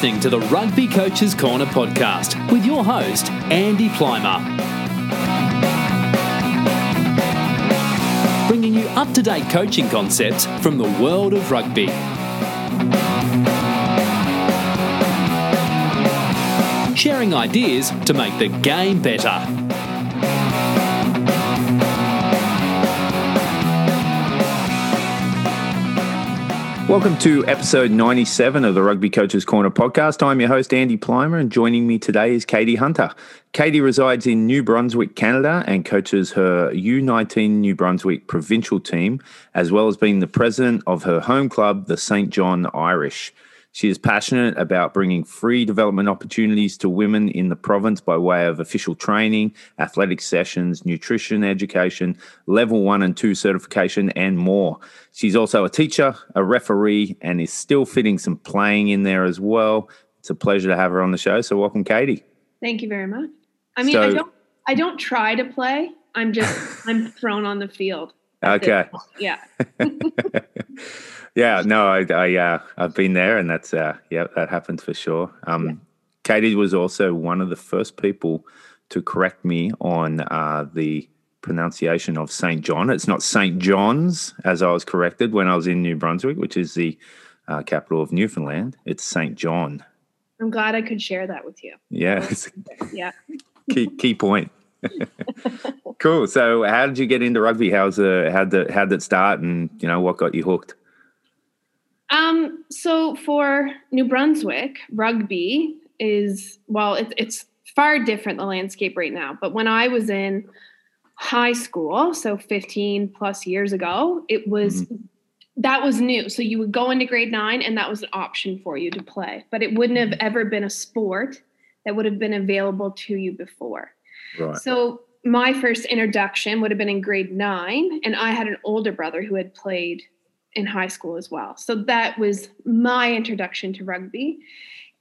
listening to the Rugby Coaches Corner podcast with your host, Andy Plimer. Bringing you up to date coaching concepts from the world of rugby. Sharing ideas to make the game better. Welcome to episode 97 of the Rugby Coaches Corner podcast. I'm your host, Andy Plimer, and joining me today is Katie Hunter. Katie resides in New Brunswick, Canada, and coaches her U19 New Brunswick provincial team, as well as being the president of her home club, the St. John Irish. She is passionate about bringing free development opportunities to women in the province by way of official training, athletic sessions, nutrition education, level one and two certification, and more. She's also a teacher, a referee, and is still fitting some playing in there as well. It's a pleasure to have her on the show. So, welcome, Katie. Thank you very much. I mean, So- I don't I don't try to play. I'm just I'm thrown on the field. Okay. Yeah. Yeah, no, I, I uh, I've been there, and that's uh, yeah, that happens for sure. Um, Katie was also one of the first people to correct me on uh, the pronunciation of Saint John. It's not Saint John's, as I was corrected when I was in New Brunswick, which is the uh, capital of Newfoundland. It's Saint John. I'm glad I could share that with you. Yeah, Yeah. key key point. cool. So, how did you get into rugby? How's the how did how did it start, and you know what got you hooked? Um so for New Brunswick, rugby is well it's it's far different the landscape right now, but when I was in high school, so 15 plus years ago, it was that was new. So you would go into grade 9 and that was an option for you to play, but it wouldn't have ever been a sport that would have been available to you before. Right. So my first introduction would have been in grade nine, and I had an older brother who had played in high school as well. So that was my introduction to rugby.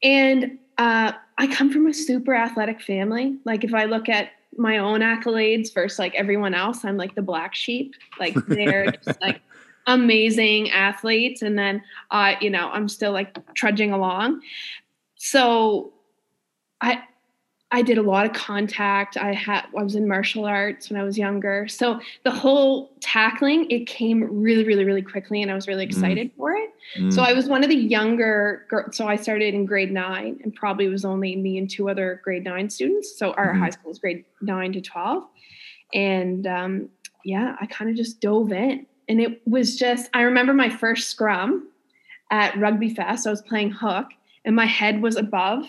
And uh, I come from a super athletic family. Like if I look at my own accolades versus like everyone else, I'm like the black sheep. Like they're just like amazing athletes, and then uh, you know I'm still like trudging along. So I I did a lot of contact. I had I was in martial arts when I was younger. So the whole tackling, it came really, really, really quickly, and I was really excited for it. So Mm. I was one of the younger girls. So I started in grade nine, and probably was only me and two other grade nine students. So our Mhm. high school is grade nine to twelve, and um, yeah, I kind of just dove in, and it was just. I remember my first scrum at Rugby Fest. I was playing hook, and my head was above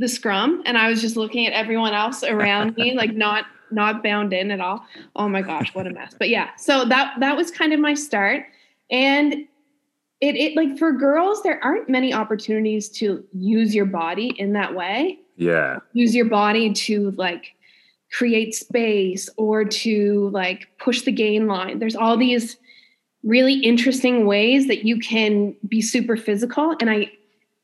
the scrum and I was just looking at everyone else around me, like not not bound in at all. Oh my gosh, what a mess. But yeah, so that that was kind of my start. And it it like for girls, there aren't many opportunities to use your body in that way. yeah. Use your body to like create space or to like push the gain line. There's all these really interesting ways that you can be super physical. And I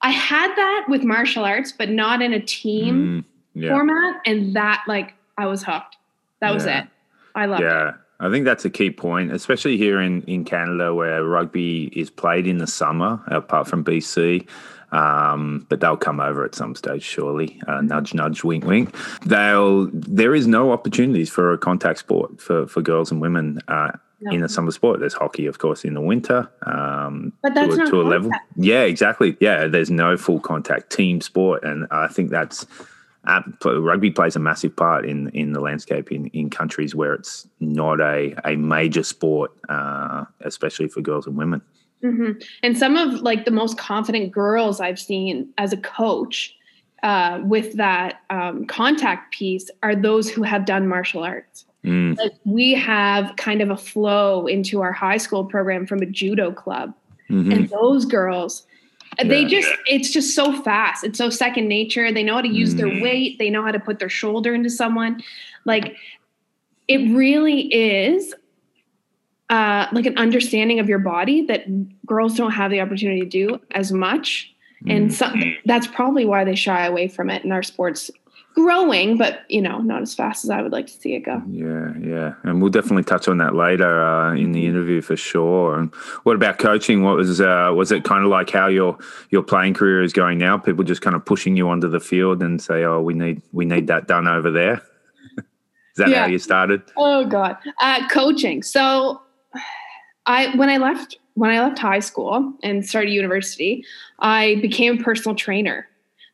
I had that with martial arts, but not in a team Mm, yeah. format. And that like I was hooked. That was Yeah. it. I loved it. Yeah, I think that's a key point, especially here in, in Canada where rugby is played in the summer, apart from BC. Um, but they'll come over at some stage, surely. Uh, nudge, nudge, wink, wink. They'll. There is no opportunities for a contact sport for, for girls and women uh, In a summer sport. There's hockey, of course, in the winter. Um, But that's to, a- not to a level. Yeah, exactly. Yeah, there's no full contact team sport, and I think that's uh, rugby plays a massive part in in the landscape in, in countries where it's not a a major sport, uh, especially for girls and women. hmm And some of like the most confident girls I've seen as a coach uh, with that um, contact piece are those who have done martial arts. Mm, Like we have kind of a flow into our high school program from a judo club. mhm. and those girls they just it's just so fast it's so second nature they know how to use their Mm. weight they know how to put their shoulder into someone like it really is uh, like an understanding of your body that girls don't have the opportunity to do as much and Mm. some, that's probably why they shy away from it in our sports growing, but you know, not as fast as I would like to see it go. Yeah, yeah, and we'll definitely touch on that later uh, in the interview for sure. And what about coaching? What was uh, was it kind of like how your your playing career is going now? People just kind of pushing you onto the field and say, "Oh, we need we need that done over there." is that yeah. how you started? Oh God, uh, coaching. So, I when I left when I left high school and started university, I became a personal trainer.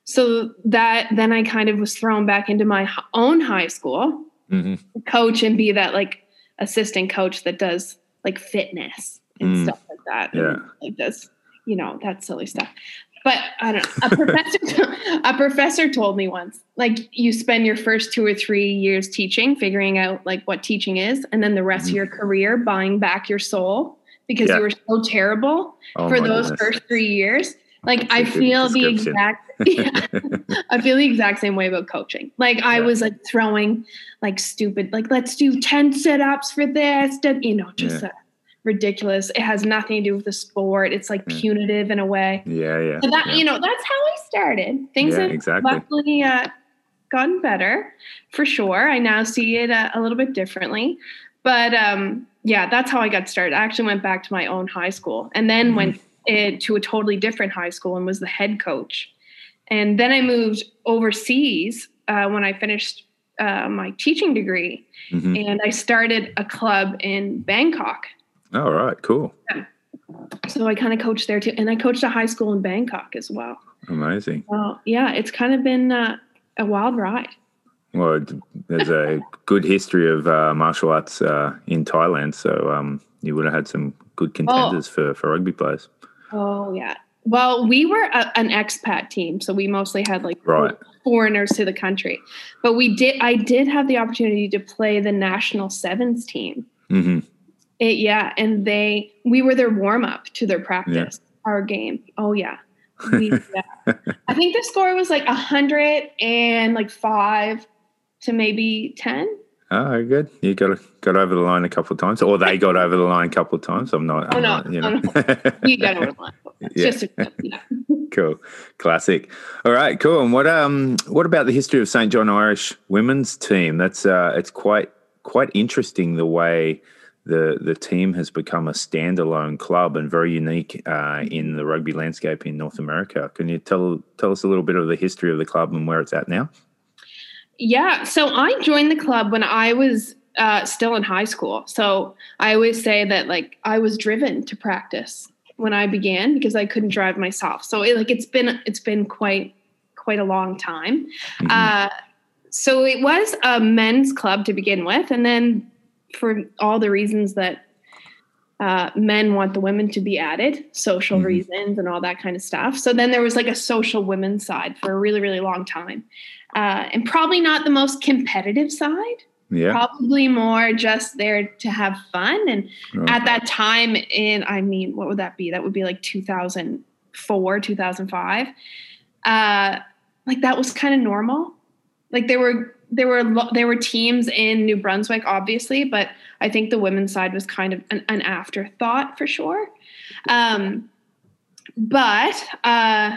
So that then I kind of was thrown back into my own high school, mm-hmm. coach and be that like assistant coach that does like fitness and mm. stuff like that. Yeah. And, like does, you know, that silly stuff. But I don't know. A professor, a professor told me once, like you spend your first two or three years teaching, figuring out like what teaching is, and then the rest mm-hmm. of your career buying back your soul because yeah. you were so terrible oh for those goodness. first three years. Like I feel the exact yeah, I feel the exact same way about coaching. Like I yeah. was like throwing like stupid like let's do 10 sit-ups for this, you know, just yeah. ridiculous. It has nothing to do with the sport. It's like punitive in a way. Yeah, yeah. So that you know, that's how I started. Things have exactly. luckily uh, gotten better for sure. I now see it uh, a little bit differently. But um yeah, that's how I got started. I actually went back to my own high school and then mm-hmm. went to a totally different high school and was the head coach. And then I moved overseas uh, when I finished uh, my teaching degree, mm-hmm. and I started a club in Bangkok. All right, cool. Yeah. So I kind of coached there too, and I coached a high school in Bangkok as well. Amazing. Well, yeah, it's kind of been uh, a wild ride. Well, there's a good history of uh, martial arts uh, in Thailand, so um, you would have had some good contenders oh. for, for rugby players. Oh yeah. Well, we were a, an expat team, so we mostly had like right. foreigners to the country. But we did. I did have the opportunity to play the national sevens team. Mm-hmm. It, yeah, and they we were their warm up to their practice, yeah. our game. Oh yeah. We, yeah. I think the score was like a hundred and like five to maybe ten. Oh, good. You got got over the line a couple of times, or they got over the line a couple of times. I'm not. Oh I'm no, not, you, know. oh, no. you got over the line. yeah. Just a, yeah. cool, classic. All right, cool. And what um what about the history of St John Irish women's team? That's uh it's quite quite interesting the way the the team has become a standalone club and very unique uh, in the rugby landscape in North America. Can you tell tell us a little bit of the history of the club and where it's at now? Yeah. So I joined the club when I was uh, still in high school. So I always say that like I was driven to practice when I began because I couldn't drive myself. So it, like it's been it's been quite quite a long time. Mm-hmm. Uh, so it was a men's club to begin with, and then for all the reasons that uh, men want the women to be added, social mm-hmm. reasons and all that kind of stuff. So then there was like a social women's side for a really really long time uh, and probably not the most competitive side. Yeah. Probably more just there to have fun. And at that time, in I mean, what would that be? That would be like 2004, 2005. Uh, like that was kind of normal. Like there were there were there were teams in New Brunswick, obviously, but I think the women's side was kind of an, an afterthought for sure. Um, but uh,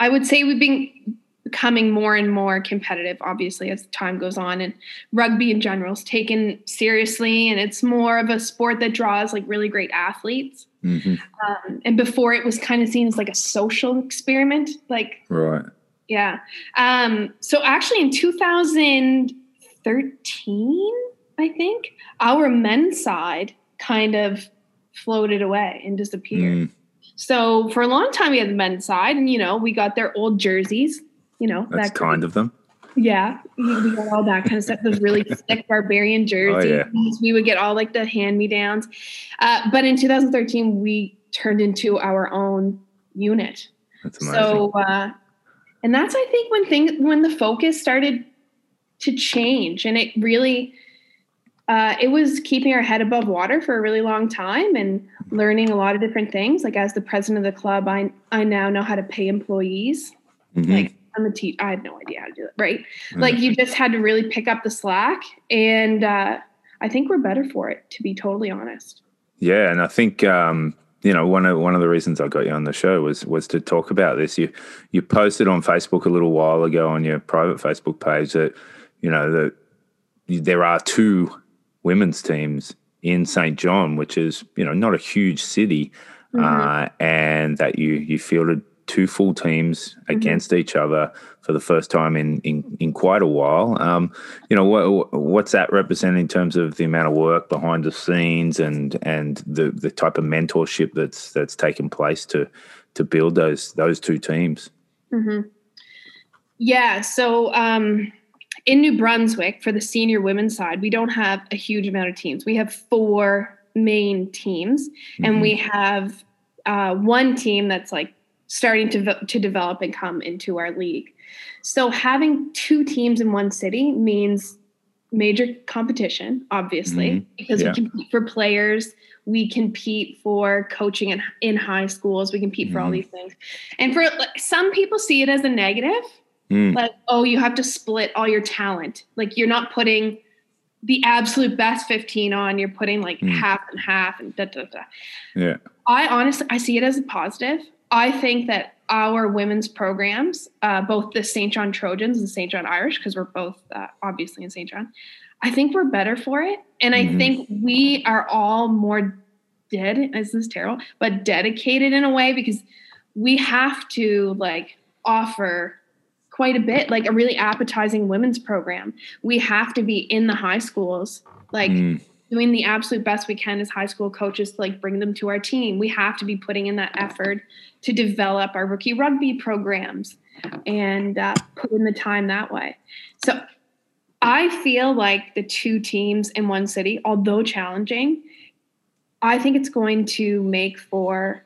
I would say we've been becoming more and more competitive obviously as time goes on. And rugby in general is taken seriously and it's more of a sport that draws like really great athletes. Mm-hmm. um, and before it was kind of seen as like a social experiment like right. Yeah. Um, so actually in 2013 i think our men's side kind of floated away and disappeared. Mm. So for a long time, we had the men's side, and you know, we got their old jerseys you know, that's that kind of them. Yeah, we got all that kind of stuff. Those really thick barbarian jerseys. Oh, yeah. We would get all like the hand me downs. Uh, but in 2013, we turned into our own unit. That's amazing. So, uh, and that's I think when things when the focus started to change, and it really. Uh, it was keeping our head above water for a really long time and learning a lot of different things. Like as the president of the club, I I now know how to pay employees. Mm-hmm. Like I'm a teacher. I had no idea how to do it. Right. Mm-hmm. Like you just had to really pick up the slack. And uh, I think we're better for it, to be totally honest. Yeah. And I think, um, you know one of one of the reasons I got you on the show was was to talk about this. You you posted on Facebook a little while ago on your private Facebook page that you know that there are two women's teams in St. John, which is you know not a huge city, mm-hmm. uh, and that you you fielded two full teams mm-hmm. against each other for the first time in in, in quite a while. Um, you know, what, what's that represent in terms of the amount of work behind the scenes and and the the type of mentorship that's that's taken place to to build those those two teams. Mm-hmm. Yeah. So. Um, in New Brunswick, for the senior women's side, we don't have a huge amount of teams. We have four main teams, mm-hmm. and we have uh, one team that's like starting to to develop and come into our league. So having two teams in one city means major competition, obviously, mm-hmm. because yeah. we compete for players, we compete for coaching in, in high schools, we compete mm-hmm. for all mm-hmm. these things. And for like, some people see it as a negative, mm. like, oh, you have to split all your talent. Like you're not putting the absolute best 15 on, you're putting like mm. half and half and da da da. Yeah. I honestly I see it as a positive. I think that our women's programs, uh, both the St. John Trojans and St. John Irish, because we're both uh, obviously in St. John, I think we're better for it. And I mm-hmm. think we are all more dead, this is terrible, but dedicated in a way because we have to like offer quite a bit, like a really appetizing women's program. We have to be in the high schools, like mm doing the absolute best we can as high school coaches to like bring them to our team. We have to be putting in that effort to develop our rookie rugby programs and uh, put in the time that way. So I feel like the two teams in one city, although challenging, I think it's going to make for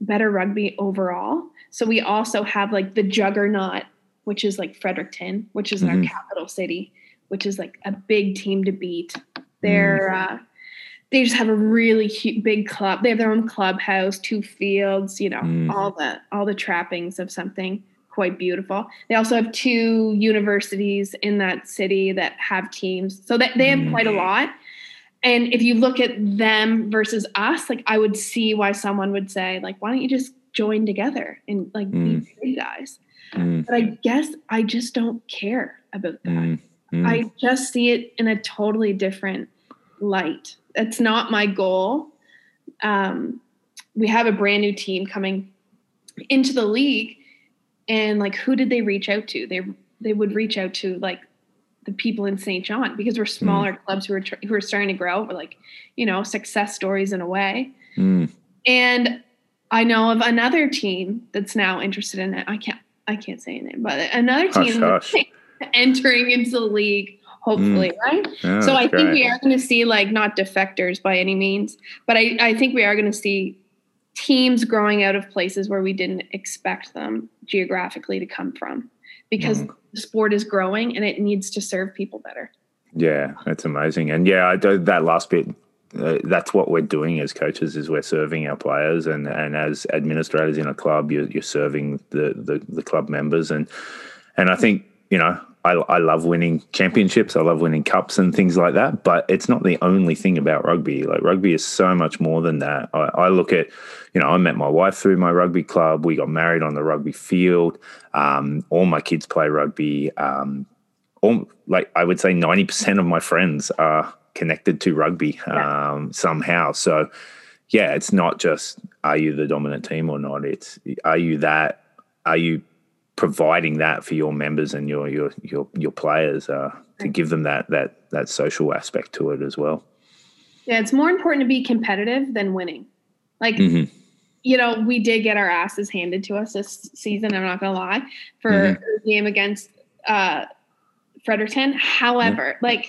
better rugby overall. So we also have like the juggernaut, which is like Fredericton, which is mm-hmm. our capital city, which is like a big team to beat they're mm. uh, they just have a really huge, big club. They have their own clubhouse, two fields, you know, mm. all the all the trappings of something quite beautiful. They also have two universities in that city that have teams, so that they have mm. quite a lot. And if you look at them versus us, like I would see why someone would say, like, why don't you just join together and like mm. be big guys? Mm. But I guess I just don't care about that. Mm. I just see it in a totally different light. It's not my goal. Um, we have a brand new team coming into the league, and like, who did they reach out to? They they would reach out to like the people in St. John because we're mm. smaller mm. clubs who are who are starting to grow. We're like, you know, success stories in a way. Mm. And I know of another team that's now interested in it. I can't I can't say a name, but another team hush, hush. entering into the league hopefully mm. right? Yeah, so i think we are going to see like not defectors by any means but i, I think we are going to see teams growing out of places where we didn't expect them geographically to come from because mm. the sport is growing and it needs to serve people better. Yeah that's amazing. And yeah i do that last bit uh, that's what we're doing as coaches is we're serving our players and and as administrators in a club you're, you're serving the, the the club members. And and i think you know I, I love winning championships. I love winning cups and things like that. But it's not the only thing about rugby. Like rugby is so much more than that. I, I look at, you know, I met my wife through my rugby club. We got married on the rugby field. Um, all my kids play rugby. Um, all, like I would say, ninety percent of my friends are connected to rugby yeah. um, somehow. So, yeah, it's not just are you the dominant team or not. It's are you that? Are you providing that for your members and your your your your players uh, to give them that that that social aspect to it as well. Yeah, it's more important to be competitive than winning. Like, mm-hmm. you know, we did get our asses handed to us this season. I'm not gonna lie for mm-hmm. the game against uh, Fredericton. However, yeah. like,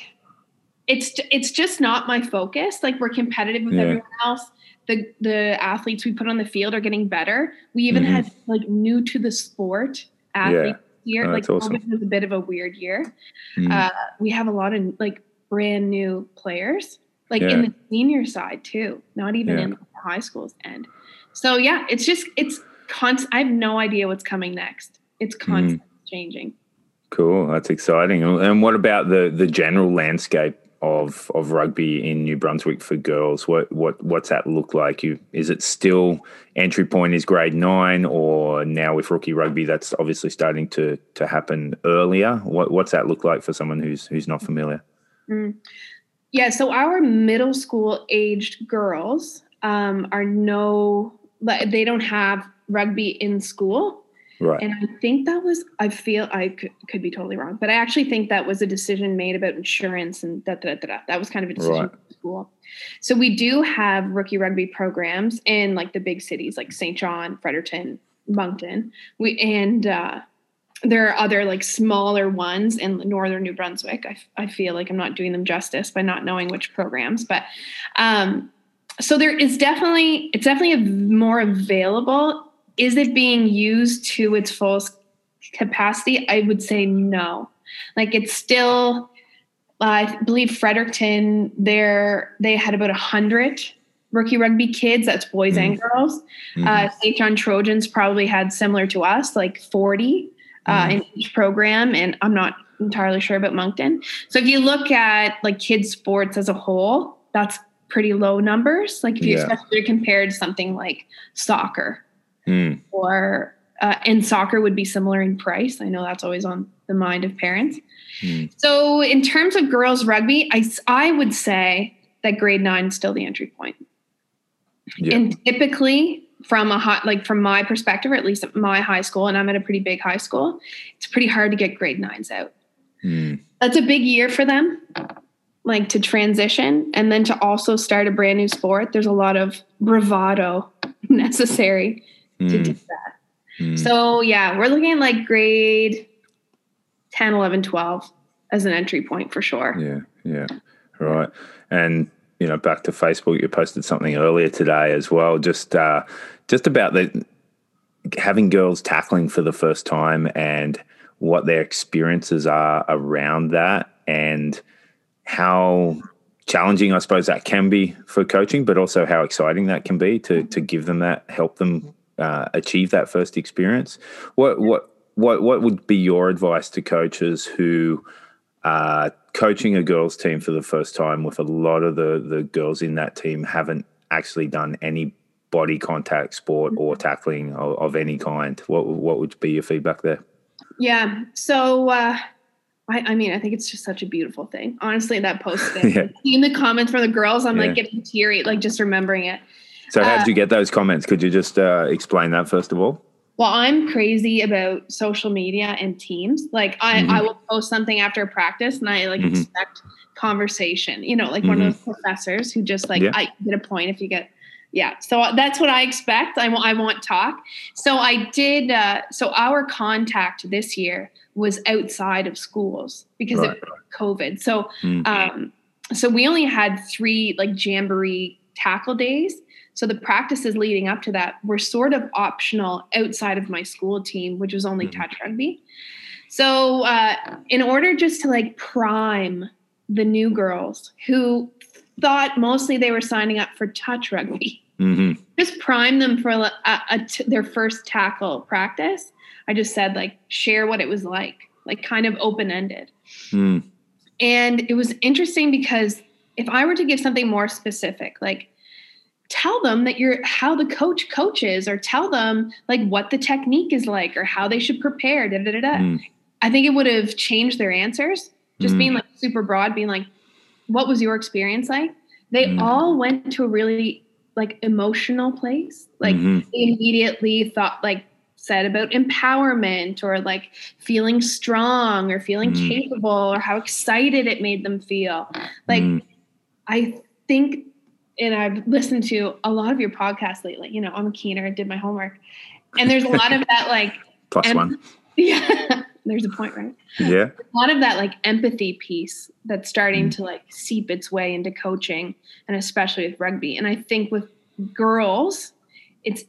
it's it's just not my focus. Like, we're competitive with yeah. everyone else. The the athletes we put on the field are getting better. We even mm-hmm. had like new to the sport athletes yeah. year. Oh, like awesome. COVID was a bit of a weird year. Mm. Uh, we have a lot of like brand new players, like yeah. in the senior side too, not even yeah. in high schools end. So yeah, it's just it's constant. I have no idea what's coming next. It's constant mm. changing. Cool, that's exciting. And what about the the general landscape of of rugby in New Brunswick for girls? What what what's that look like? You is it still entry point is grade nine, or now with rookie rugby that's obviously starting to to happen earlier? What what's that look like for someone who's who's not familiar? Mm. Yeah, so our middle school aged girls um, are no, they don't have rugby in school. Right. And I think that was, I feel, I could, could, be totally wrong, but I actually think that was a decision made about insurance and da da da da. That was kind of a decision right. for school. So we do have rookie rugby programs in like the big cities like St. John, Fredericton, Moncton. We, and, uh, there are other like smaller ones in northern New Brunswick. I, I feel like I'm not doing them justice by not knowing which programs, but um, so there is definitely it's definitely more available is it being used to its fullest capacity? I would say no. Like it's still, I believe Fredericton, there they had about a hundred rookie rugby kids. That's boys mm. and girls. Mm-hmm. Uh, St. John Trojans probably had similar to us, like forty uh, mm. in each program, and I'm not entirely sure about Moncton. So if you look at like kids sports as a whole, that's pretty low numbers. Like if you yeah. especially compared to something like soccer, mm. or uh, and soccer would be similar in price. I know that's always on the mind of parents. Mm. So in terms of girls rugby, I I would say that grade nine is still the entry point. Yeah. And typically from a hot like from my perspective, or at least at my high school, and I'm at a pretty big high school, it's pretty hard to get grade nines out. Mm. That's a big year for them like to transition and then to also start a brand new sport there's a lot of bravado necessary mm. to do that. Mm. So yeah, we're looking at like grade 10, 11, 12 as an entry point for sure. Yeah, yeah, right. And you know, back to Facebook, you posted something earlier today as well, just uh, just about the having girls tackling for the first time and what their experiences are around that and how challenging I suppose that can be for coaching, but also how exciting that can be to to give them that, help them uh, achieve that first experience. What what what what would be your advice to coaches who are coaching a girls team for the first time with a lot of the the girls in that team haven't actually done any body contact sport or mm-hmm. tackling of, of any kind? What what would be your feedback there? Yeah. So uh, I, I, mean, I think it's just such a beautiful thing. Honestly, that post, yeah. seeing the comments from the girls, I'm yeah. like getting teary, like just remembering it. So, how did you uh, get those comments? Could you just uh, explain that first of all? Well, I'm crazy about social media and teams. Like, I, mm-hmm. I will post something after practice, and I like mm-hmm. expect conversation. You know, like mm-hmm. one of mm-hmm. those professors who just like yeah. I get a point if you get yeah so that's what i expect i want i want talk so i did uh, so our contact this year was outside of schools because right. of covid so mm-hmm. um so we only had three like jamboree tackle days so the practices leading up to that were sort of optional outside of my school team, which was only mm-hmm. touch rugby. So uh, in order just to like prime the new girls who thought mostly they were signing up for touch rugby, mm-hmm. just prime them for a, a t- their first tackle practice. I just said like share what it was like, like kind of open ended. Mm. And it was interesting because if I were to give something more specific, like tell them that you're how the coach coaches or tell them like what the technique is like or how they should prepare da, da, da, da. Mm. i think it would have changed their answers just mm. being like super broad being like what was your experience like they mm. all went to a really like emotional place like mm-hmm. they immediately thought like said about empowerment or like feeling strong or feeling mm. capable or how excited it made them feel like mm. i think and I've listened to a lot of your podcasts lately. You know, I'm a keener, I did my homework. And there's a lot of that like plus em- one. Yeah. there's a point, right? Yeah. A lot of that like empathy piece that's starting mm. to like seep its way into coaching and especially with rugby. And I think with girls, it's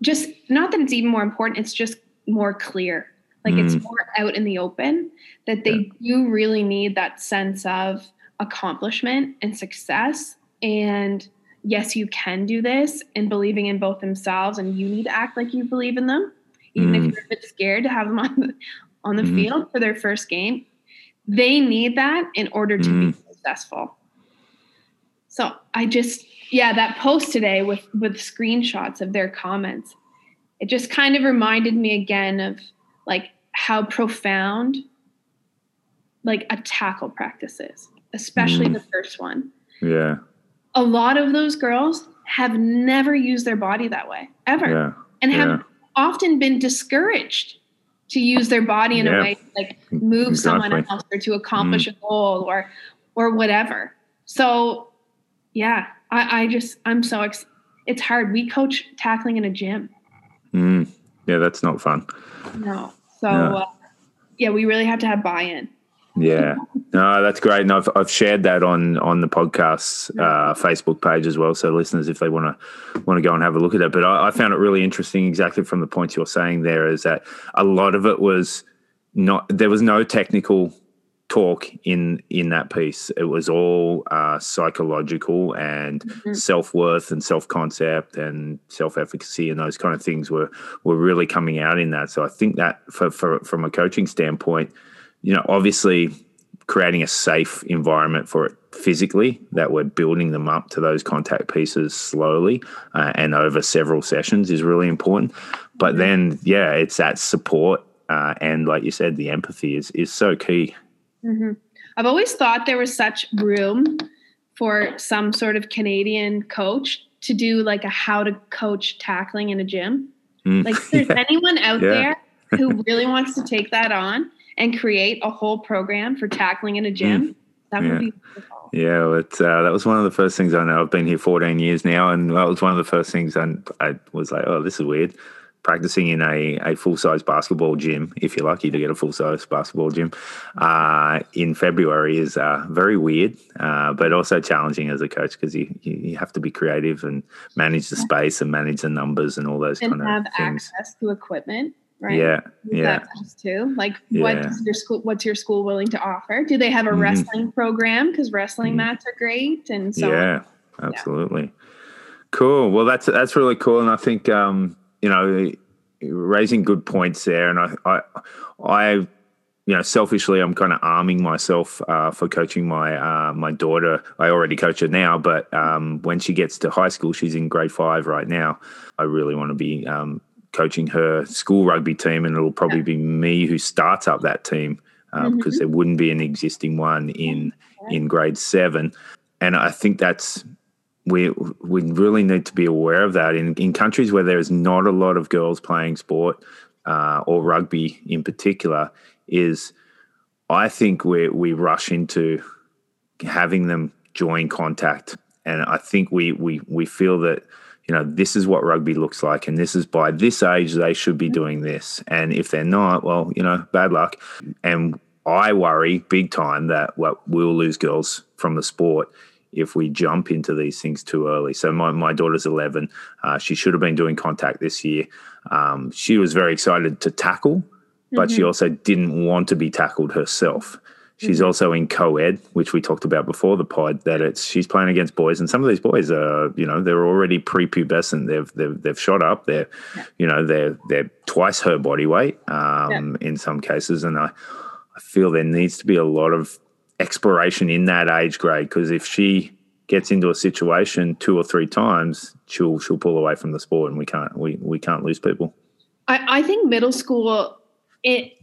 just not that it's even more important, it's just more clear. Like mm. it's more out in the open that they yeah. do really need that sense of accomplishment and success and yes, you can do this and believing in both themselves and you need to act like you believe in them, even mm. if you're a bit scared to have them on the, on the mm-hmm. field for their first game. They need that in order to mm. be successful. So I just yeah, that post today with with screenshots of their comments, it just kind of reminded me again of like how profound like a tackle practice is, especially Mm. the first one. Yeah. A lot of those girls have never used their body that way ever Yeah. and have Yeah. often been discouraged to use their body in Yeah. a way to, like move someone Exactly. Mm. else or to accomplish a goal or or whatever. So yeah, I, I just I'm so ex- it's hard. We coach tackling in a gym. Mm. Yeah, that's not fun. No. So Yeah. uh, yeah, we really have to have buy-in. Yeah, no, that's great, and I've I've shared that on on the podcast uh, Facebook page as well. So listeners, if they want to want to go and have a look at it, but I, I found it really interesting, exactly from the points you're saying there, is that a lot of it was not there was no technical talk in in that piece. It was all uh, psychological and self worth and self concept and self efficacy and those kind of things were were really coming out in that. So I think that for, for from a coaching standpoint you know, obviously creating a safe environment for it physically, that we're building them up to those contact pieces slowly uh, and over several sessions is really important. But then, yeah, it's that support uh, and, like you said, the empathy is is so key. hmm I've always thought there was such room for some sort of Canadian coach to do like a how to coach tackling in a gym. Mm. Like, if there's Yeah. anyone out Yeah. there who really wants to take that on and create a whole program for tackling in a gym, that Mm. Yeah. would be wonderful. Yeah, uh, that was one of the first things I know. I've been here 14 years now, and that was one of the first things I, I was like, oh, this is weird. Practicing in a, a full size basketball gym, if you're lucky to get a full size basketball gym, uh, in February is uh, very weird, uh, but also challenging as a coach because you, you, have to be creative and manage the space and manage the numbers and all those And kind of have things. access to equipment, right? Yeah, Use yeah. too. Like, Yeah. what's your school? What's your school willing to offer? Do they have a Mhm. wrestling program? Because wrestling Mhm. mats are great, and so yeah, absolutely. Cool. Well, that's that's really cool, and I think um, you know raising good points there, and I I, I you know selfishly I'm kind of arming myself uh, for coaching my uh, my daughter. I already coach her now, but um, when she gets to high school, she's in grade five right now. I really want to be um, coaching her school rugby team, and it'll probably be me who starts up that team because there wouldn't be an existing one in in grade seven. And I think that's we we really need to be aware of that. In in countries where there is not a lot of girls playing sport uh, or rugby in particular. Is I think we we rush into having them join contact, and I think we we we feel that you know this is what rugby looks like, and this is by this age they should be doing this, and if they're not, well, you know, bad luck, and I worry big time that well, we'll lose girls from the sport if we jump into these things too early. So my, my daughter's 11. Uh, she should have been doing contact this year. Um, she was very excited to tackle, but she also didn't want to be tackled herself. She's also in co-ed, which we talked about before the pod. That it's she's playing against boys, and some of these boys are, you know, they're already prepubescent. They've they've they've shot up. They're, you know, they're they're twice her body weight um, in some cases, and I I feel there needs to be a lot of exploration in that age grade because if she gets into a situation two or three times, she'll she'll pull away from the sport, and we can't we we can't lose people. I, I think middle school, it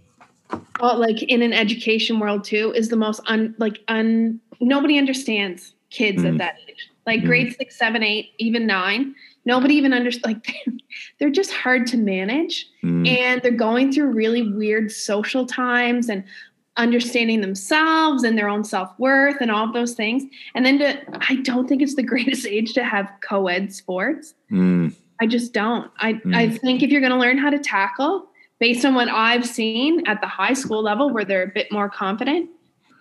well, like in an education world too, is the most un like un nobody understands kids Mhm. at that age. Like Mhm. grade six, seven, eight, even nine. Nobody even understands. Like they're just hard to manage, Mm, and they're going through really weird social times and understanding themselves and their own self-worth and all of those things and then to i don't think it's the greatest age to have co-ed sports mm, I just don't. I, I think if you're going to learn how to tackle based on what I've seen at the high school level where they're a bit more confident,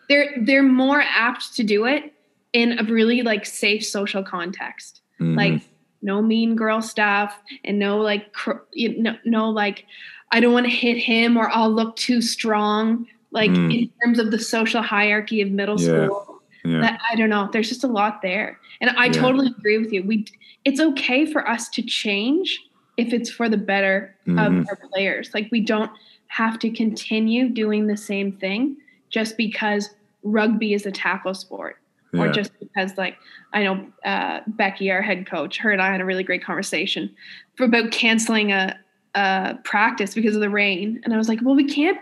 they're they're more apt to do it in a really like safe social context. mhm. Like no mean girl stuff and no like cr- you know, no like I don't want to hit him or I'll look too strong like Mm. in terms of the social hierarchy of middle Yeah. school yeah, that I don't know. There's just a lot there, and I Yeah. totally agree with you. We it's okay for us to change if it's for the better Mhm. of our players. Like we don't have to continue doing the same thing just because rugby is a tackle sport. or just because like I know uh, Becky, our head coach, her and I had a really great conversation for about canceling a, a practice because of the rain, and I was like, well, we can't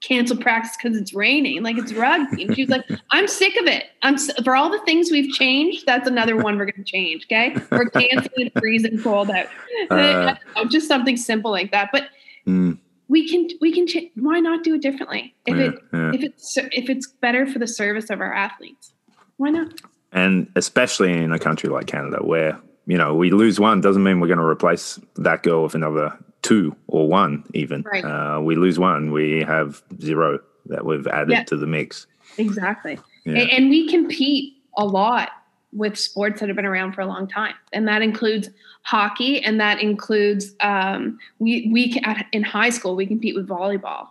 cancel practice because it's raining, like it's rugby. And she was like, I'm sick of it. I'm s- for all the things we've changed. That's another one we're going to change. Okay, we're canceling freezing cold out. And I- I Uh. know, just something simple like that, but Mm, we can we can ch- why not do it differently if yeah, it yeah. if it's if it's better for the service of our athletes why not and especially in a country like Canada, where you know we lose one doesn't mean we're going to replace that girl with another two or one. Even Right. uh, we lose one, we have zero that we've added Yeah. to the mix. exactly Yeah. and, we compete a lot with sports that have been around for a long time and that includes hockey and that includes um, we we at, in high school we compete with volleyball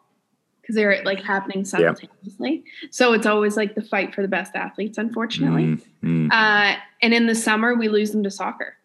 because they're like happening simultaneously so it's always like the fight for the best athletes unfortunately Mm, mm, uh, and in the summer we lose them to soccer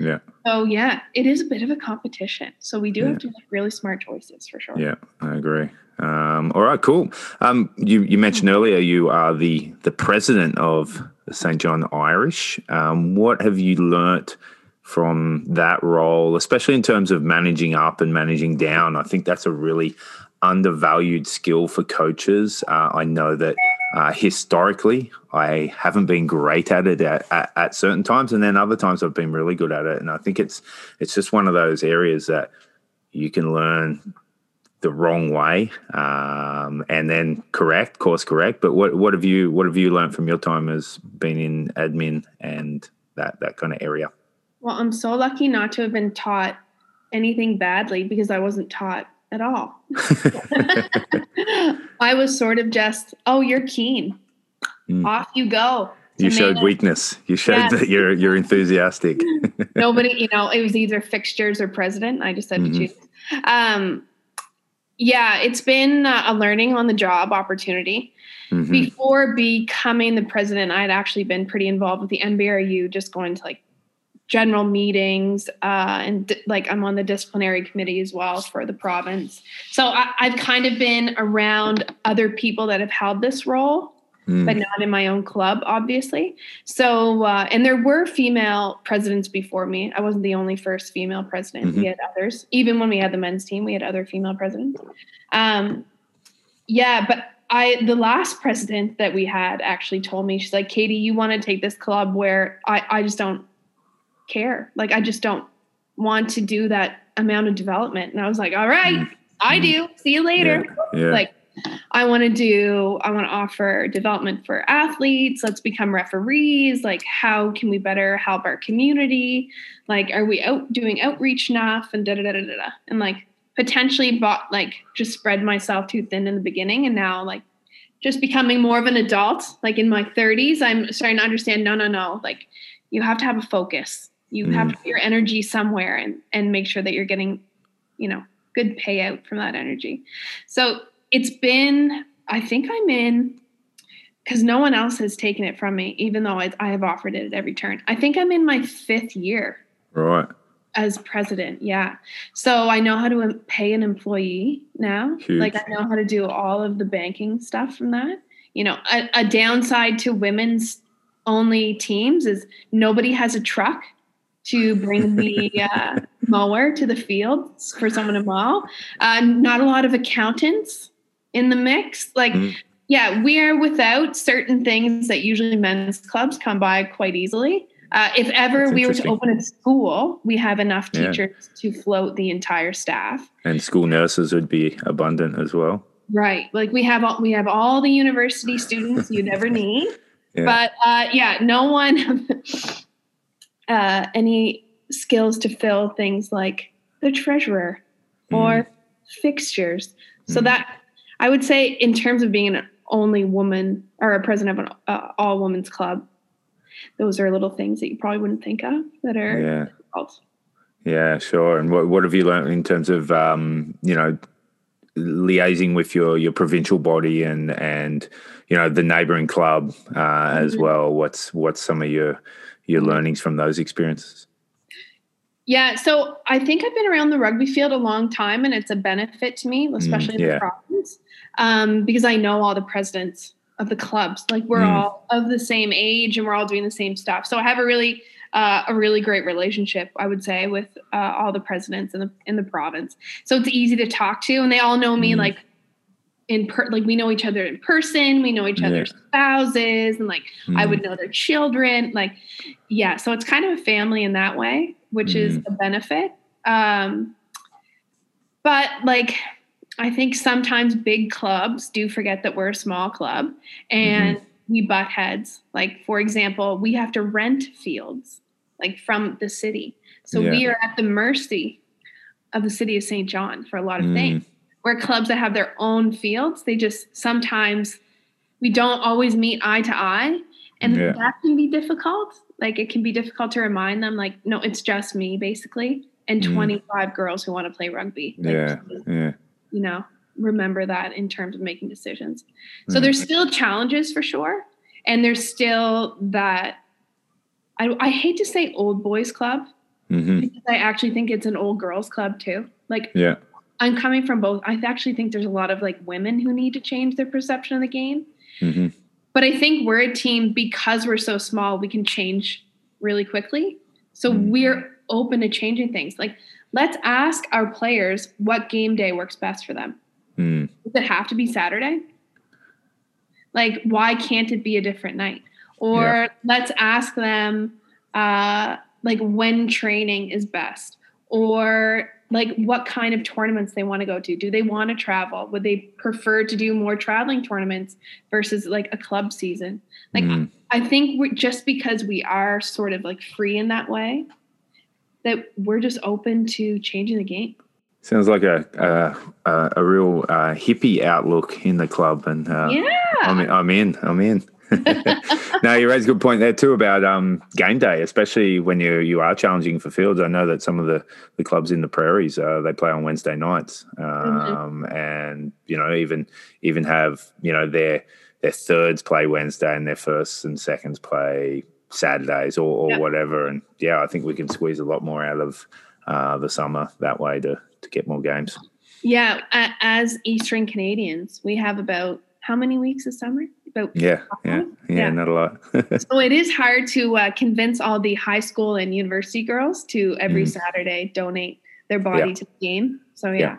yeah, So yeah, it is a bit of a competition. So we do Yeah. have to make really smart choices for sure. yeah, I agree. Um, all right, cool. Um, you you mentioned earlier you are the the president of St John Irish. Um, what have you learnt from that role, especially in terms of managing up and managing down? I think that's a really undervalued skill for coaches. Uh, I know that uh, historically I haven't been great at it at, at, at certain times, and then other times I've been really good at it. And I think it's it's just one of those areas that you can learn the wrong way um, and then correct course correct but what what have you what have you learned from your time as being in admin and that that kind of area Well, I'm so lucky not to have been taught anything badly because I wasn't taught at all. I was sort of just, oh, you're keen. Mm. Off you go. you showed manage. weakness you showed Yes. that you're you're enthusiastic Nobody, you know, it was either fixtures or president. I just had Mhm. to choose. Um, yeah, it's been a learning on the job opportunity. Mhm. before becoming the president, I had actually been pretty involved with the NBRU, just going to like general meetings, uh, and di- like I'm on the disciplinary committee as well for the province. So I, I've kind of been around other people that have held this role, Mm. but not in my own club, obviously. So, uh, and there were female presidents before me. I wasn't the only first female president. Mhm. We had others. Even when we had the men's team, we had other female presidents. Um, yeah, but I the last president that we had actually told me she's like, Katie, you want to take this club where I I just don't care. Like I just don't want to do that amount of development. And I was like, all right, Mm. I Mm. do. See you later yeah, yeah. like i want to do i want to offer development for athletes let's become referees like how can we better help our community like are we out doing outreach enough and da da da da da da. and like potentially bought like just spread myself too thin in the beginning and now like just becoming more of an adult like in my 30s i'm starting to understand no no no like you have to have a focus you have Mm. to put your energy somewhere and and make sure that you're getting you know good payout from that energy. So it's been i think i'm in because no one else has taken it from me even though I, I have offered it at every turn. I think i'm in my fifth year right. as president yeah. So i know how to pay an employee now. Huge. like i know how to do all of the banking stuff from that. You know a, a downside to women's only teams is nobody has a truck to bring the uh, mower to the fields for someone to mow uh, not a lot of accountants in the mix like Mm. yeah we are without certain things that usually men's clubs come by quite easily uh, if ever That's we were to open a school, we have enough Yeah. teachers to float the entire staff. and school nurses would be abundant as well Right. Like we have all, we have all the university students you'd ever need. Yeah. But uh, yeah, no one uh, any skills to fill things like the treasurer or fixtures. So Mm. that I would say in terms of being an only woman or a president of an uh, all women's club, those are little things that you probably wouldn't think of that are yeah difficult. Yeah, sure. And what what have you learned in terms of um, you know liaising with your your provincial body and and you know the neighboring club uh, as Mhm. well? What's what's some of your your learnings from those experiences? Yeah, so I think I've been around the rugby field a long time, and it's a benefit to me, especially in yeah. the province, um, because I know all the presidents of the clubs. Like we're Mm. all of the same age and we're all doing the same stuff. So I have a really uh, a really great relationship, I would say, with uh, all the presidents in the in the province. So it's easy to talk to, and they all know me Mm. like in per like we know each other in person. We know each Yeah. other's spouses, and like I Mm. would know their children. Like, yeah, so it's kind of a family in that way, which is Mm-hmm. a benefit. Um, but like, I think sometimes big clubs do forget that we're a small club and Mm-hmm. we butt heads. Like, for example, we have to rent fields like from the city. So we are at the mercy of the city of St. John for a lot of Mm. things. Where clubs that have their own fields, they just sometimes we don't always meet eye to eye. And Yeah. that can be difficult. Like it can be difficult to remind them, like, no, it's just me, basically, and Mm. 25 girls who want to play rugby. Like, Yeah. Yeah. you know, remember that in terms of making decisions. So Mm. there's still challenges for sure. And there's still that, I, I hate to say old boys club, hmm because I actually think it's an old girls club too. Like Yeah. I'm coming from both. I actually think there's a lot of like women who need to change their perception of the game. hmm But I think we're a team because we're so small, we can change really quickly. So Mm. we're open to changing things. Like let's ask our players what game day works best for them. Mm. Does it have to be Saturday? Like, why can't it be a different night? Or Yeah. let's ask them, uh, like, when training is best, or like what kind of tournaments they want to go to. Do they want to travel? Would they prefer to do more traveling tournaments versus like a club season? Like, Mm. I think we're just because we are sort of like free in that way, that we're just open to changing the game. Sounds like a a, a, real uh, hippie outlook in the club, and uh, yeah. I'm I'm in. I'm in. no, you raised a good point there too about um, game day, especially when you you are challenging for fields. I know that some of the, the clubs in the prairies uh, they play on Wednesday nights, um, and you know even even have you know their their thirds play Wednesday and their firsts and seconds play Saturdays or, or Yeah. whatever. And yeah, I think we can squeeze a lot more out of uh, the summer that way to to get more games. Yeah, as Eastern Canadians, we have about how many weeks of summer? Yeah, yeah, yeah, Yeah. not a lot. so it is hard to uh, convince all the high school and university girls to every Mm. Saturday donate their body Yeah. to the game. So yeah.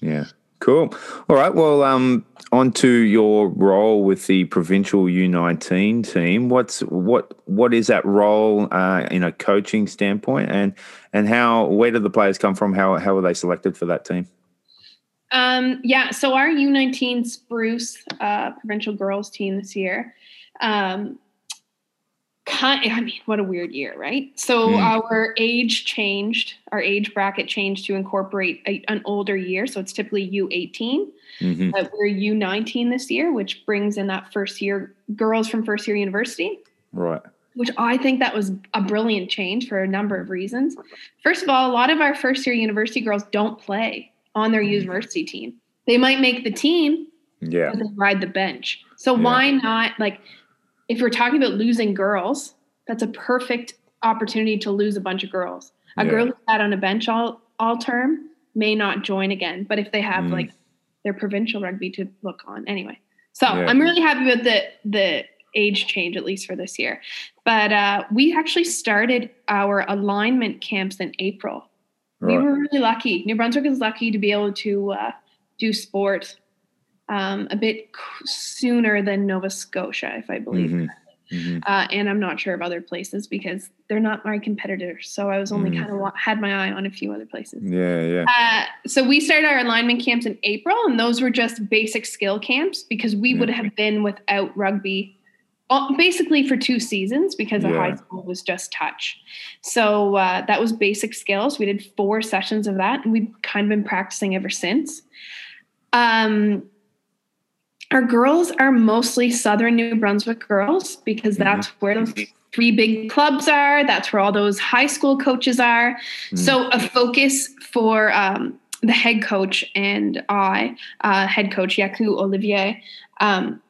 Yeah. Yeah. Cool. All right. Well, um, on to your role with the provincial U19 team. What's what what is that role uh, in a coaching standpoint, and and how where do the players come from? How how were they selected for that team? Um, yeah, so our U19 Spruce uh, provincial girls team this year, um, kind, I mean, what a weird year, right? So Mm. our age changed, our age bracket changed to incorporate a, an older year. So it's typically U18, hmm but we're U19 this year, which brings in that first year girls from first year university Right. which I think that was a brilliant change for a number of reasons. First of all, a lot of our first year university girls don't play on their university team. They might make the team, Yeah. ride the bench. So Yeah. why not like if we're talking about losing girls, that's a perfect opportunity to lose a bunch of girls. A Yeah. girl who sat on a bench all all term may not join again, but if they have Mm. like their provincial rugby to look on anyway. So Yeah. I'm really happy with the the age change at least for this year. But uh, we actually started our alignment camps in April. We were really lucky. New Brunswick is lucky to be able to uh, do sport um, a bit c- sooner than Nova Scotia, if I believe. Mhm. Mhm. Uh, and I'm not sure of other places because they're not my competitors. So I was only Mm. kind of wa- had my eye on a few other places. Yeah. Yeah. Uh, so we started our alignment camps in April, and those were just basic skill camps because we Yeah. would have been without rugby basically for two seasons because the high school was just touch. So uh, that was basic skills. We did four sessions of that, and we've kind of been practicing ever since. Um, our girls are mostly Southern New Brunswick girls because Mhm. that's where those three big clubs are. That's where all those high school coaches are. Mm. So a focus for um, the head coach and I, uh, head coach Yaku Olivier, um,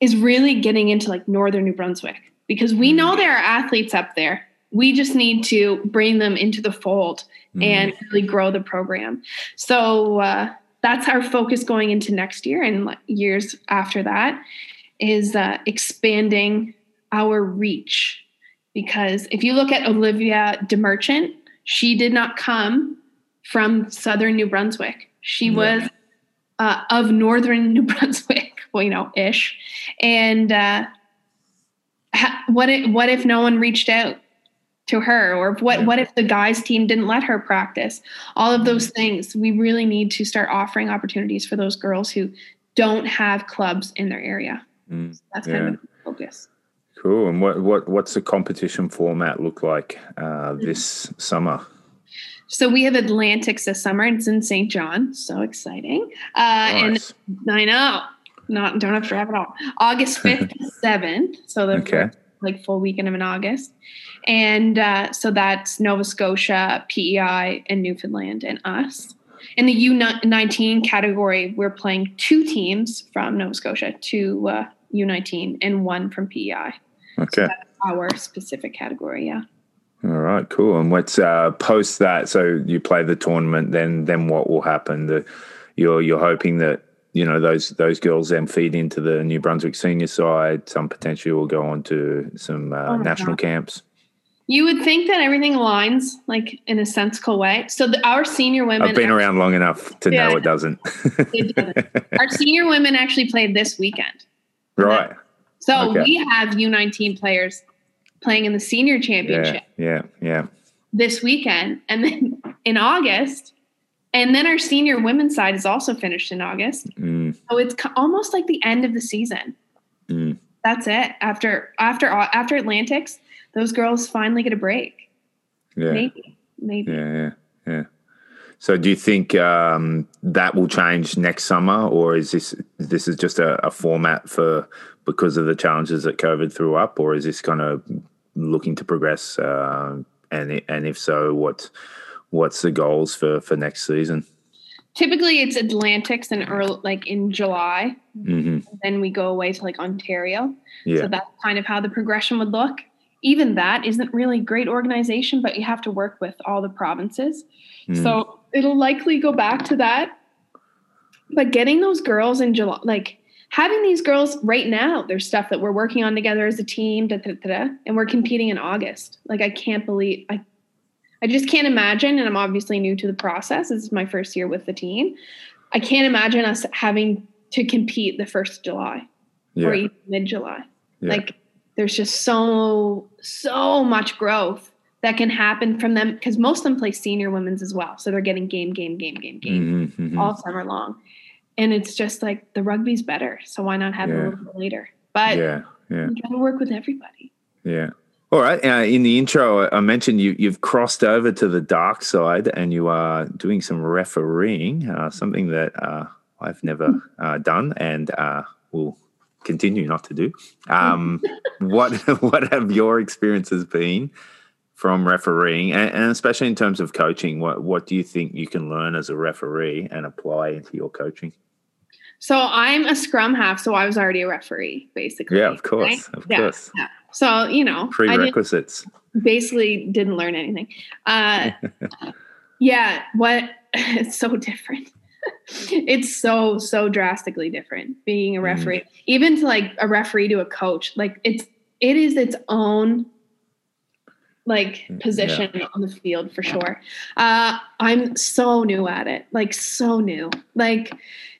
is really getting into like Northern New Brunswick because we Mm. know there are athletes up there. We just need to bring them into the fold Mhm. and really grow the program. So uh, that's our focus going into next year and years after that. is uh, expanding our reach. Because if you look at Olivia DeMerchant, she did not come from southern New Brunswick. She yeah. was uh, of northern New Brunswick, well, you know, ish. And uh, ha- what if what if no one reached out to her, or what what if the guys' team didn't let her practice? All of those things. We really need to start offering opportunities for those girls who don't have clubs in their area. Mm, so that's kind yeah. of the focus. Cool. And what what what's the competition format look like uh, this summer? So we have Atlantics this summer. It's in Saint John. So exciting. Uh, nice. And I know. Not don't have to wrap it all. August fifth to seventh. So the okay. like full weekend of in August, and uh, so that's Nova Scotia, PEI, and Newfoundland, and us. In the U19 category, we're playing two teams from Nova Scotia, two uh, U19, and one from PEI. Okay. So our specific category, yeah. All right, cool. And what's uh, post that? So you play the tournament, then then what will happen? The, you're you're hoping that you know those those girls then feed into the New Brunswick senior side. Some potentially will go on to some uh, oh national God. camps. You would think that everything aligns like in a sensical way. So the, our senior women. I've been actually, around long enough to yeah, know it doesn't. it doesn't. Our senior women actually played this weekend. Right. So okay. we have U19 players playing in the senior championship. Yeah, yeah, yeah. This weekend, and then in August, and then our senior women's side is also finished in August. Mm. So it's almost like the end of the season. Mm. That's it. After after after Atlantics, those girls finally get a break. Yeah, maybe, maybe. Yeah, yeah, yeah. So, do you think um, that will change next summer, or is this this is just a, a, format for because of the challenges that COVID threw up, or is this kind of looking to progress? Uh, and and if so, what what's the goals for for next season? Typically, it's Atlantics and early, like in July. Mm-hmm. Then we go away to like Ontario. Yeah. So that's kind of how the progression would look. Even that isn't really great organization, but you have to work with all the provinces. Mm. So it'll likely go back to that. But getting those girls in July, like having these girls right now, there's stuff that we're working on together as a team, da, da, da, and we're competing in August. Like I can't believe I I just can't imagine, and I'm obviously new to the process. This is my first year with the team. I can't imagine us having to compete the first July yeah. or even mid July. Yeah. Like there's just so so much growth that can happen from them because most of them play senior women's as well. So they're getting game, game, game, game, game mm-hmm, mm-hmm. all summer long. And it's just like the rugby's better. So why not have yeah. it a little bit later? But yeah, yeah. you got to work with everybody. Yeah. All right. Uh, in the intro, I mentioned you, you've crossed over to the dark side and you are doing some refereeing, uh, something that uh, I've never uh, done and uh, will continue not to do. Um, what what have your experiences been from refereeing, and, and, especially in terms of coaching? What what do you think you can learn as a referee and apply into your coaching? So I'm a scrum half, so I was already a referee, basically. Yeah, of course, right? of yeah, course. Yeah. So you know, prerequisites. basically, didn't learn anything. Uh, yeah, what? It's so different. it's so so drastically different being a mm. referee, mm. even to like a referee to a coach. Like it's it is its own like mm, position yeah. on the field for sure. Uh, I'm so new at it, like so new. Like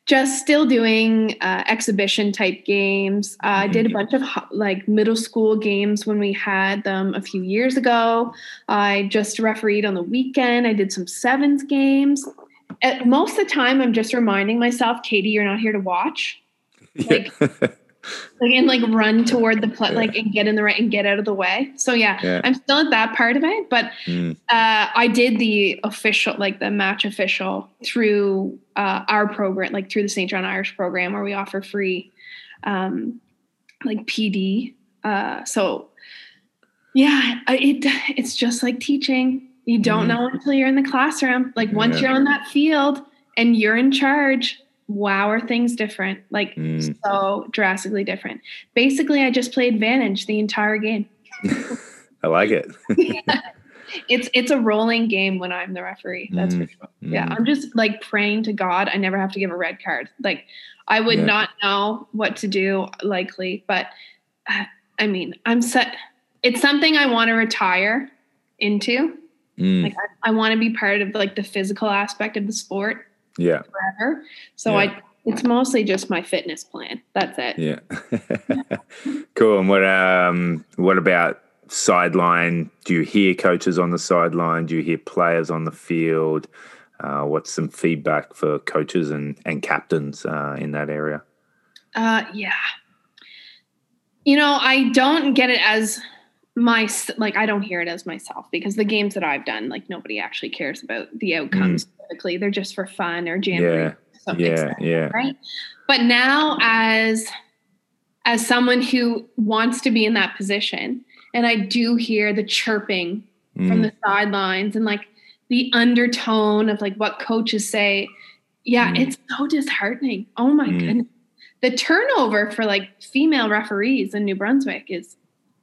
just still doing uh, exhibition type games. Uh, I did a mm-hmm. bunch of like middle school games when we had them a few years ago. I just refereed on the weekend. I did some sevens games. At most of the time, I'm just reminding myself, Katie, you're not here to watch. Like, like and like run toward the pl- yeah. like and get in the right and get out of the way. So yeah, yeah. I'm still at that part of it, but mm. uh, I did the official like the match official through uh, our program, like through the Saint John Irish program, where we offer free um, like PD. Uh, so yeah, it it's just like teaching. You don't mm. know until you're in the classroom. Like once yeah. you're on that field and you're in charge, wow are things different like mm. so drastically different basically i just played advantage the entire game i like it it's it's a rolling game when I'm the referee. That's for Mm, sure. Yeah, mm. I'm just like praying to God. I never have to give a red card. Like I would Yeah. not know what to do likely, but uh, I mean, I'm set. It's something I want to retire into. Mm, Like I, I want to be part of like the physical aspect of the sport yeah, forever. So Yeah. I, it's mostly just my fitness plan. That's it. yeah. cool. And what um what about sideline? Do you hear coaches on the sideline? Do you hear players on the field? Uh, what's some feedback for coaches and and captains uh, in that area? Uh, yeah. You know, I don't get it as my like. I don't hear it as myself because the games that I've done, like nobody actually cares about the outcomes. Typically, they're just for fun or. Mm. Yeah, something Yeah, yeah, right. But now, as as someone who wants to be in that position, and I do hear the chirping from Mm, the sidelines and like the undertone of like what coaches say. Yeah, Mm. it's so disheartening. Oh my Mm. goodness. The turnover for like female referees in New Brunswick is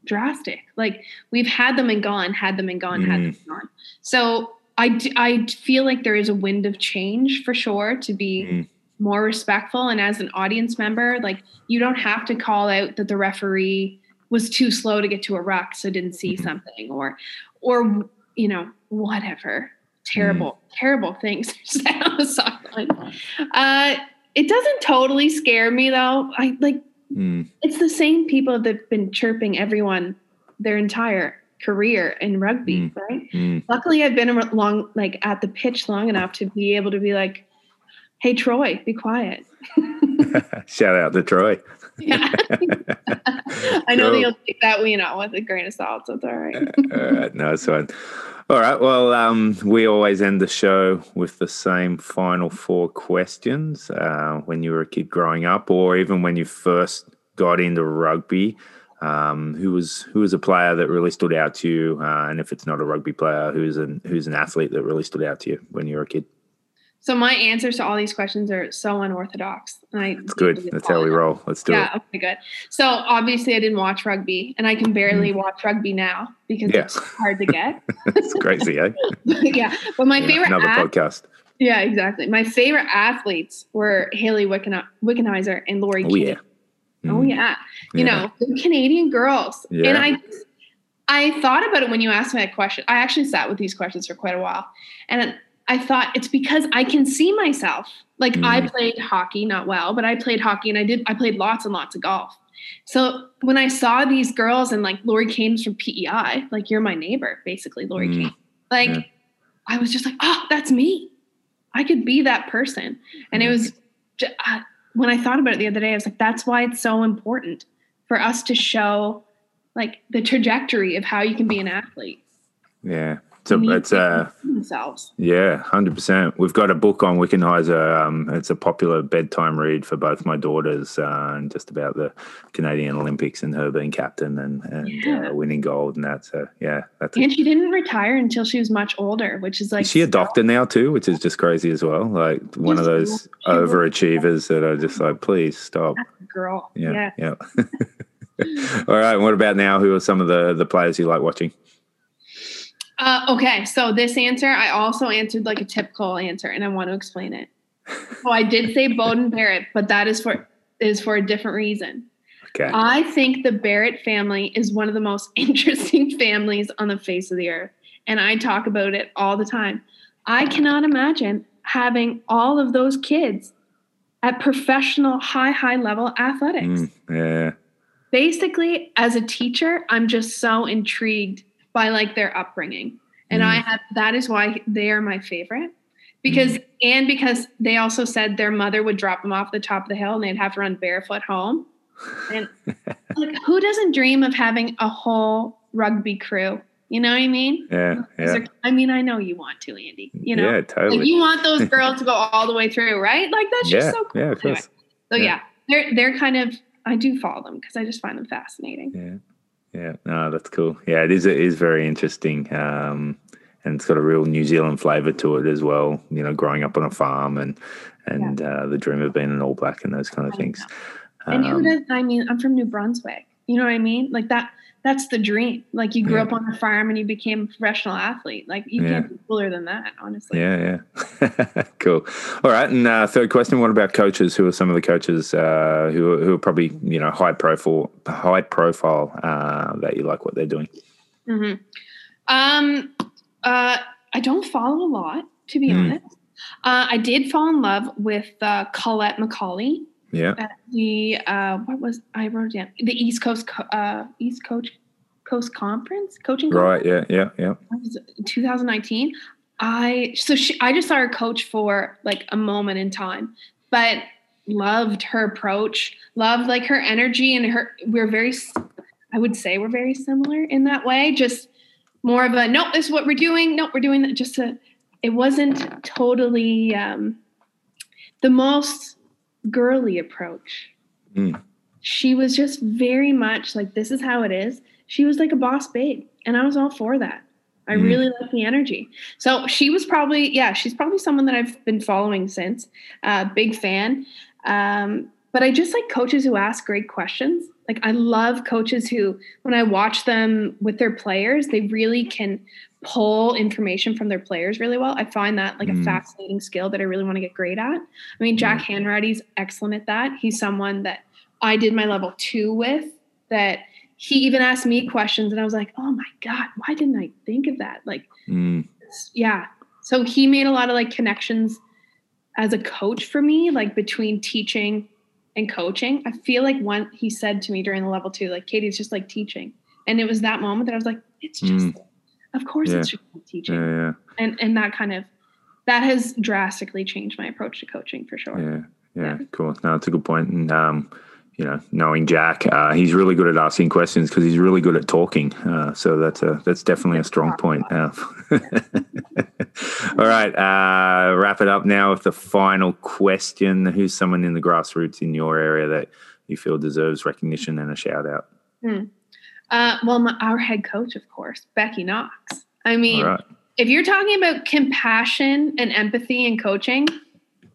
drastic. Like we've had them and gone, had them and gone, had them and gone. So I, d- I feel like there is a wind of change for sure to be Mm. more respectful. And as an audience member, like you don't have to call out that the referee was too slow to get to a ruck, so didn't see Mhm. something, or, or you know, whatever terrible, terrible things on the sideline. Uh, it doesn't totally scare me though. I like mm, it's the same people that've been chirping everyone their entire career in rugby, Mm. right? mm. Luckily, I've been long, like at the pitch long enough to be able to be like, "Hey, Troy, be quiet." Shout out to Troy. Yeah. I know Cool. that you'll take that, you know, with a grain of salt. So it's all right. All right, no, it's fine. All right. Well, um, we always end the show with the same final four questions. Uh, when you were a kid growing up, or even when you first got into rugby, um, who was who was a player that really stood out to you? Uh, and if it's not a rugby player, who's an who's an athlete that really stood out to you when you were a kid? So my answers to all these questions are so unorthodox. And I It's good. That's how we roll. Let's do yeah, it. Yeah. Okay, good. So obviously, I didn't watch rugby, and I can barely watch rugby now because Mm. Yeah. it's hard to get. it's crazy, eh? yeah, but my Yeah, favorite another ath- podcast. Yeah, exactly. My favorite athletes were Hayley Wicken- Wickenheiser and Lorie Oh Kane. yeah. Oh Mm, yeah. You know, the Canadian girls. Yeah. And I I thought about it when you asked me that question. I actually sat with these questions for quite a while. And I thought it's because I can see myself. Like I Mhm. played hockey, not well, but I played hockey and I did I played lots and lots of golf. So when I saw these girls and like Lorie Kane's from PEI, like you're my neighbor, basically, Lorie Mm. Kane. Like Yeah. I was just like, oh, that's me. I could be that person. And it Mm. was ju- uh, when I thought about it the other day, I was like, that's why it's so important for us to show like the trajectory of how you can be an athlete. Yeah. So Need it's uh themselves. Yeah, hundred percent. We've got a book on Wickenheiser. Um, it's a popular bedtime read for both my daughters, uh, and just about the Canadian Olympics and her being captain and and Yeah. uh, winning gold and that. So yeah, that's. And she didn't retire until she was much older, which is like is she a doctor now too, which is just crazy as well. Like one of those overachievers that are just like, please stop. girl. Yeah, yeah. All right. What about now? Who are some of the the players you like watching? Uh, okay, so this answer, I also answered like a typical answer, and I want to explain it. So I did say Beauden Barrett, but that is for is for a different reason. Okay. I think the Barrett family is one of the most interesting families on the face of the earth. And I talk about it all the time. I cannot imagine having all of those kids at professional, high, high level athletics. Mm, yeah. Basically, as a teacher, I'm just so intrigued by like their upbringing. And I mm. have that is why they are my favorite. Because mm. and because they also said their mother would drop them off the top of the hill and they'd have to run barefoot home. And like who doesn't dream of having a whole rugby crew? You know what I mean? Yeah. Yeah. I mean, I know you want to, Andy. You know, Yeah. like Totally. you want those girls to go all the way through, right? Like that's yeah. just so cool. Yeah. Of Anyway, course. so Yeah. yeah. they're they're kind of I do follow them because I just find them fascinating. Yeah. Yeah. No, that's cool. Yeah, it is. It is very interesting. Um, and it's got a real New Zealand flavor to it as well. You know, growing up on a farm and and uh, the dream of being an All Black and those kind of I things. And who Um, does? I mean, I'm from New Brunswick. You know what I mean? Like that. That's the dream. Like you grew Yeah. up on a farm and you became a professional athlete. Like you Yeah. can't be cooler than that, honestly. Yeah, yeah. cool. All right. And uh, third question: What about coaches? Who are some of the coaches uh, who are, who are probably you know high profile, high profile uh, that you like what they're doing? hmm Um, uh, I don't follow a lot, to be Hmm. honest. Uh, I did fall in love with uh, Colette McCauley Yeah. at the uh, what was I wrote it down the East Coast uh, East Coach Coast Conference coaching Right. Yeah. Yeah. Yeah. Was 2019 i so she i just saw her coach for like a moment in time but loved her approach loved like her energy and her we're very I would say we're very similar in that way just more of a nope this is what we're doing nope we're doing that just a it wasn't totally um the most girly approach. Mm. she was just very much like this is how it is. She was like a boss babe and i was all for that. I Mm. really like the energy. So she was probably yeah she's probably someone that i've been following since uh, big fan. Um, but i just like coaches who ask great questions. Like i love coaches who when i watch them with their players they really can pull information from their players really well. I find that like Mm. a fascinating skill that i really want to get great at. I mean jack hanratty's excellent at that. He's someone that i did my level two with that he even asked me questions and i was like oh my god why didn't i think of that? Like Mm. yeah. So he made a lot of like connections as a coach for me like between teaching and coaching. I feel like one he said to me during the level two like katie's just like teaching. And it was that moment that i was like it's just Mm. Of course Yeah. it's just teaching Yeah. Yeah. and and that kind of that has drastically changed my approach to coaching for sure Yeah, yeah, Yeah. cool. No, it's a good point. And um, you know, knowing Jack, uh, he's really good at asking questions because he's really good at talking. Uh, so that's a that's definitely a strong point. Uh, all right, uh, wrap it up now with the final question: Who's someone in the grassroots in your area that you feel deserves recognition and a shout out? Uh, well my, our head coach of course becky knox i mean right, if you're talking about compassion and empathy and coaching,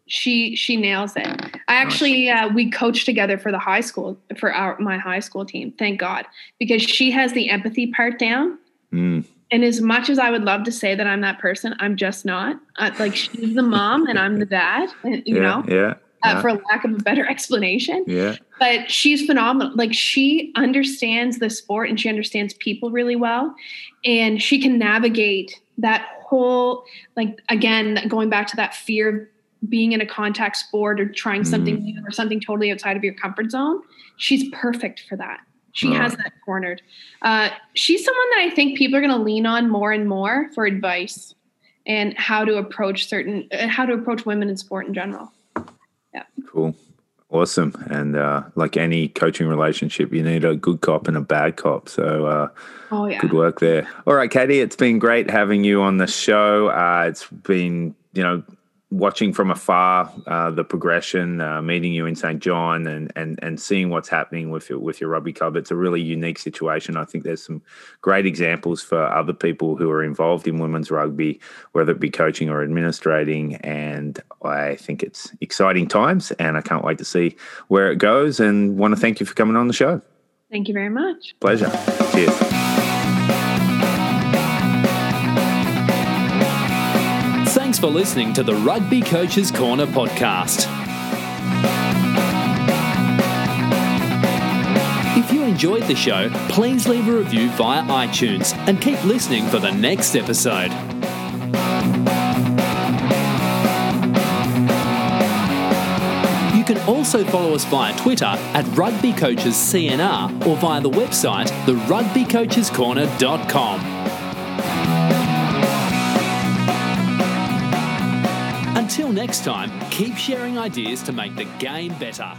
she she nails it. I actually uh, we coached together for the high school for our my high school team. Thank God because she has the empathy part down. Mm, And as much as I would love to say that I'm that person, I'm just not. Uh, like she's the mom and I'm the dad. You yeah, know, yeah, uh, yeah, for lack of a better explanation yeah, but she's phenomenal. Like she understands the sport and she understands people really well, and she can navigate that whole like again going back to that fear of being in a contact sport or trying something new or something totally outside of your comfort zone. She's perfect for that. She has that cornered. Uh, she's someone that I think people are going to lean on more and more for advice and how to approach certain uh, how to approach women in sport in general. Cool. Awesome. And uh, like any coaching relationship, you need a good cop and a bad cop. So uh, Oh yeah. Good work there. All right, Katie, it's been great having you on the show. Uh, it's been, you know, watching from afar uh, the progression, uh, meeting you in Saint John, and and and seeing what's happening with your with your rugby club. It's a really unique situation. I think there's some great examples for other people who are involved in women's rugby, whether it be coaching or administrating. And I think it's exciting times, and I can't wait to see where it goes. And want to thank you for coming on the show. Thank you very much. Pleasure. Cheers. For listening to the Rugby Coaches Corner podcast. If you enjoyed the show, please leave a review via iTunes and keep listening for the next episode. You can also follow us via Twitter at Rugby Coaches CNR or via the website therugbycoachescorner.com. Until next time, keep sharing ideas to make the game better.